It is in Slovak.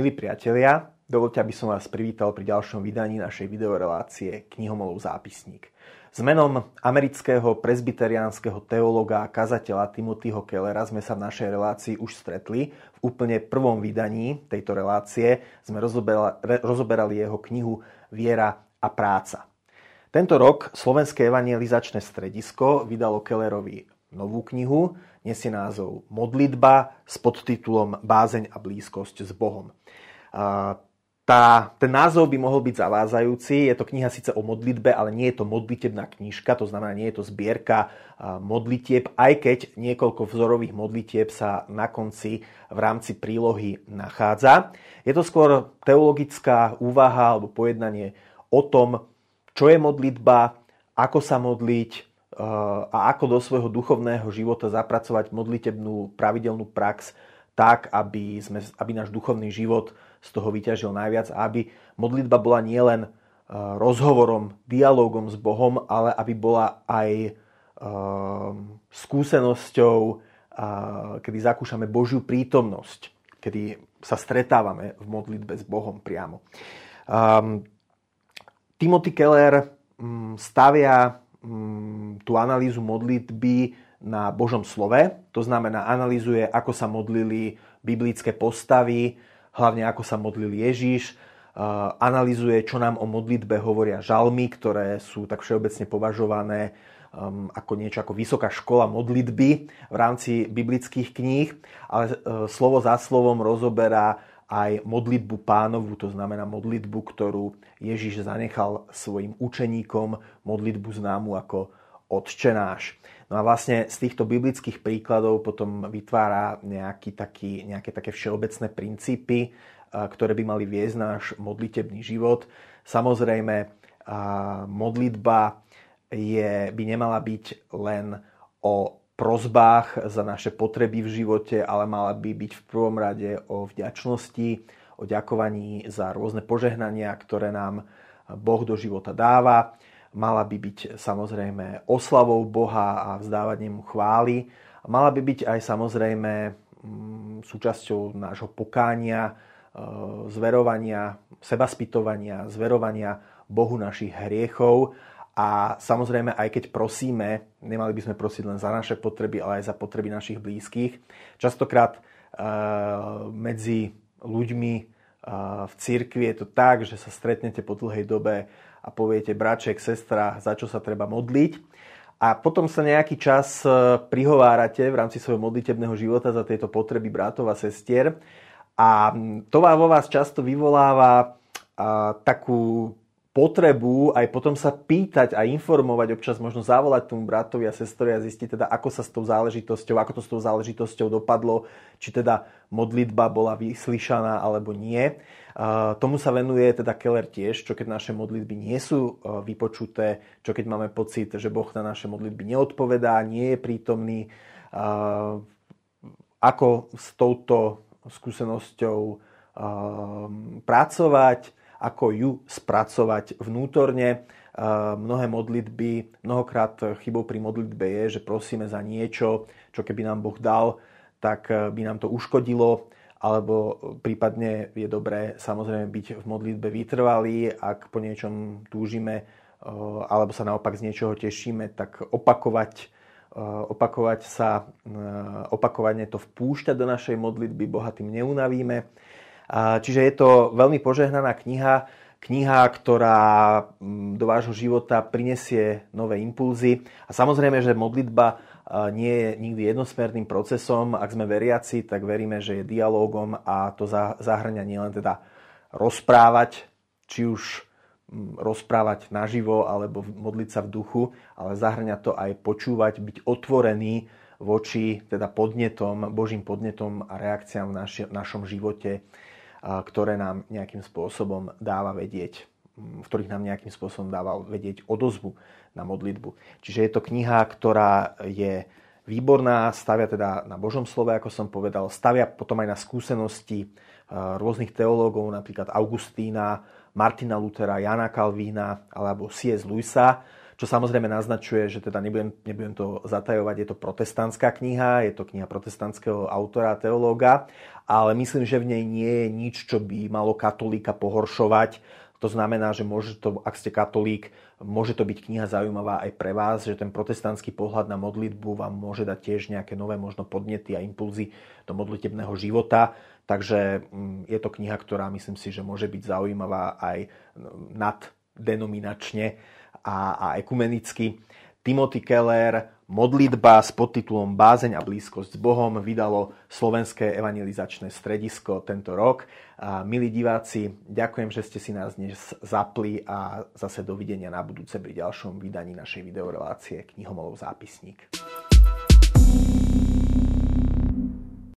Milí priatelia, dovolte, aby som vás privítal pri ďalšom vydaní našej videorelácie Knihomolov zápisník. S menom amerického presbyteriánskeho teologa a kazateľa Timothyho Kellera sme sa v našej relácii už stretli. V úplne prvom vydaní tejto relácie sme rozoberali jeho knihu Viera a práca. Tento rok Slovenské evangelizačné stredisko vydalo Kellerovi novú knihu, nesie názov Modlitba s podtitulom Bázeň a blízkosť s Bohom. Tá, ten názov by mohol byť zavádzajúci. Je to kniha síce o modlitbe, ale nie je to modlitebná knižka, to znamená, nie je to zbierka modlitieb, aj keď niekoľko vzorových modlitieb sa na konci v rámci prílohy nachádza. Je to skôr teologická úvaha alebo pojednanie o tom, čo je modlitba, ako sa modliť a ako do svojho duchovného života zapracovať modlitebnú pravidelnú prax tak, aby, sme, aby náš duchovný život z toho vyťažil najviac a aby modlitba bola nielen e, rozhovorom, dialogom s Bohom, ale aby bola aj e, skúsenosťou, kedy zakúšame Božiu prítomnosť, kedy sa stretávame v modlitbe s Bohom priamo. Timothy Keller mm, stavia tú analýzu modlitby na Božom slove, to znamená analýzuje, ako sa modlili biblické postavy, hlavne ako sa modlil Ježíš, analizuje, čo nám o modlitbe hovoria žalmy, ktoré sú tak všeobecne považované um, ako niečo ako vysoká škola modlitby v rámci biblických kníh, ale uh, slovo za slovom rozoberá aj modlitbu pánovu, to znamená modlitbu, ktorú Ježiš zanechal svojim učeníkom, modlitbu známu ako odčenáš. No a vlastne z týchto biblických príkladov potom vytvára nejaký taký, nejaké také všeobecné princípy, ktoré by mali viesť náš modlitebný život. Samozrejme, modlitba je, by nemala byť len o prozbách za naše potreby v živote, ale mala by byť v prvom rade o vďačnosti, o ďakovaní za rôzne požehnania, ktoré nám Boh do života dáva mala by byť samozrejme oslavou Boha a vzdávať mu chvály. Mala by byť aj samozrejme mm, súčasťou nášho pokánia, e, zverovania, sebaspytovania, zverovania Bohu našich hriechov a samozrejme, aj keď prosíme, nemali by sme prosiť len za naše potreby, ale aj za potreby našich blízkych. Častokrát e, medzi ľuďmi e, v cirkvi je to tak, že sa stretnete po dlhej dobe a poviete braček, sestra, za čo sa treba modliť. A potom sa nejaký čas e, prihovárate v rámci svojho modlitebného života za tieto potreby bratov a sestier. A to vo vás často vyvoláva takú potrebu aj potom sa pýtať a informovať, občas možno zavolať tomu bratovi a sestrovi a zistiť teda, ako sa s tou záležitosťou, ako to s tou záležitosťou dopadlo, či teda modlitba bola vyslyšaná alebo nie. Tomu sa venuje teda Keller tiež, čo keď naše modlitby nie sú e, vypočuté, čo keď máme pocit, že Boh na naše modlitby neodpovedá, nie je prítomný. Ako s touto skúsenosťou pracovať, ako ju spracovať vnútorne. Mnohé modlitby, mnohokrát chybou pri modlitbe je, že prosíme za niečo, čo keby nám Boh dal, tak e, by nám to uškodilo, alebo prípadne je dobré samozrejme byť v modlitbe vytrvalý, ak po niečom túžime, e, alebo sa naopak z niečoho tešíme, tak opakovať, e, opakovať sa, opakovane to vpúšťať do našej modlitby, Boha tým neunavíme Čiže je to veľmi požehnaná kniha, kniha, ktorá mm, do vášho života prinesie nové impulzy. A samozrejme, že modlitba nie je nikdy jednosmerným procesom. Ak sme veriaci, tak veríme, že je dialogom a to zahrňa nielen teda rozprávať, či už mm, rozprávať naživo alebo modliť sa v duchu, ale zahrňa to aj počúvať, byť otvorený voči teda podnetom, Božím podnetom a reakciám v našom živote ktoré nám nejakým spôsobom dáva vedieť, v ktorých nám nejakým spôsobom dáva vedieť odozvu na modlitbu. Čiže je to kniha, ktorá je výborná, stavia teda na Božom slove, ako som povedal, stavia potom aj na skúsenosti rôznych teológov, napríklad Augustína, Martina Lutera, Jana Kalvína alebo C.S. Lewisa, čo samozrejme naznačuje, že teda nebudem, nebudem to zatajovať, je to protestantská kniha, je to kniha protestantského autora, teológa, ale myslím, že v nej nie je nič, čo by malo katolíka pohoršovať. To znamená, že môže to, ak ste katolík, môže to byť kniha zaujímavá aj pre vás, že ten protestantský pohľad na modlitbu vám môže dať tiež nejaké nové možno podnety a impulzy do modlitebného života. Takže mm, je to kniha, ktorá myslím si, že môže byť zaujímavá aj naddenominačne a, a ekumenicky. Timothy Keller, modlitba s podtitulom Bázeň a blízkosť s Bohom vydalo Slovenské evangelizačné stredisko tento rok. A milí diváci, ďakujem, že ste si nás dnes zapli a zase dovidenia na budúce pri ďalšom vydaní našej videorelácie Knihomolov zápisník.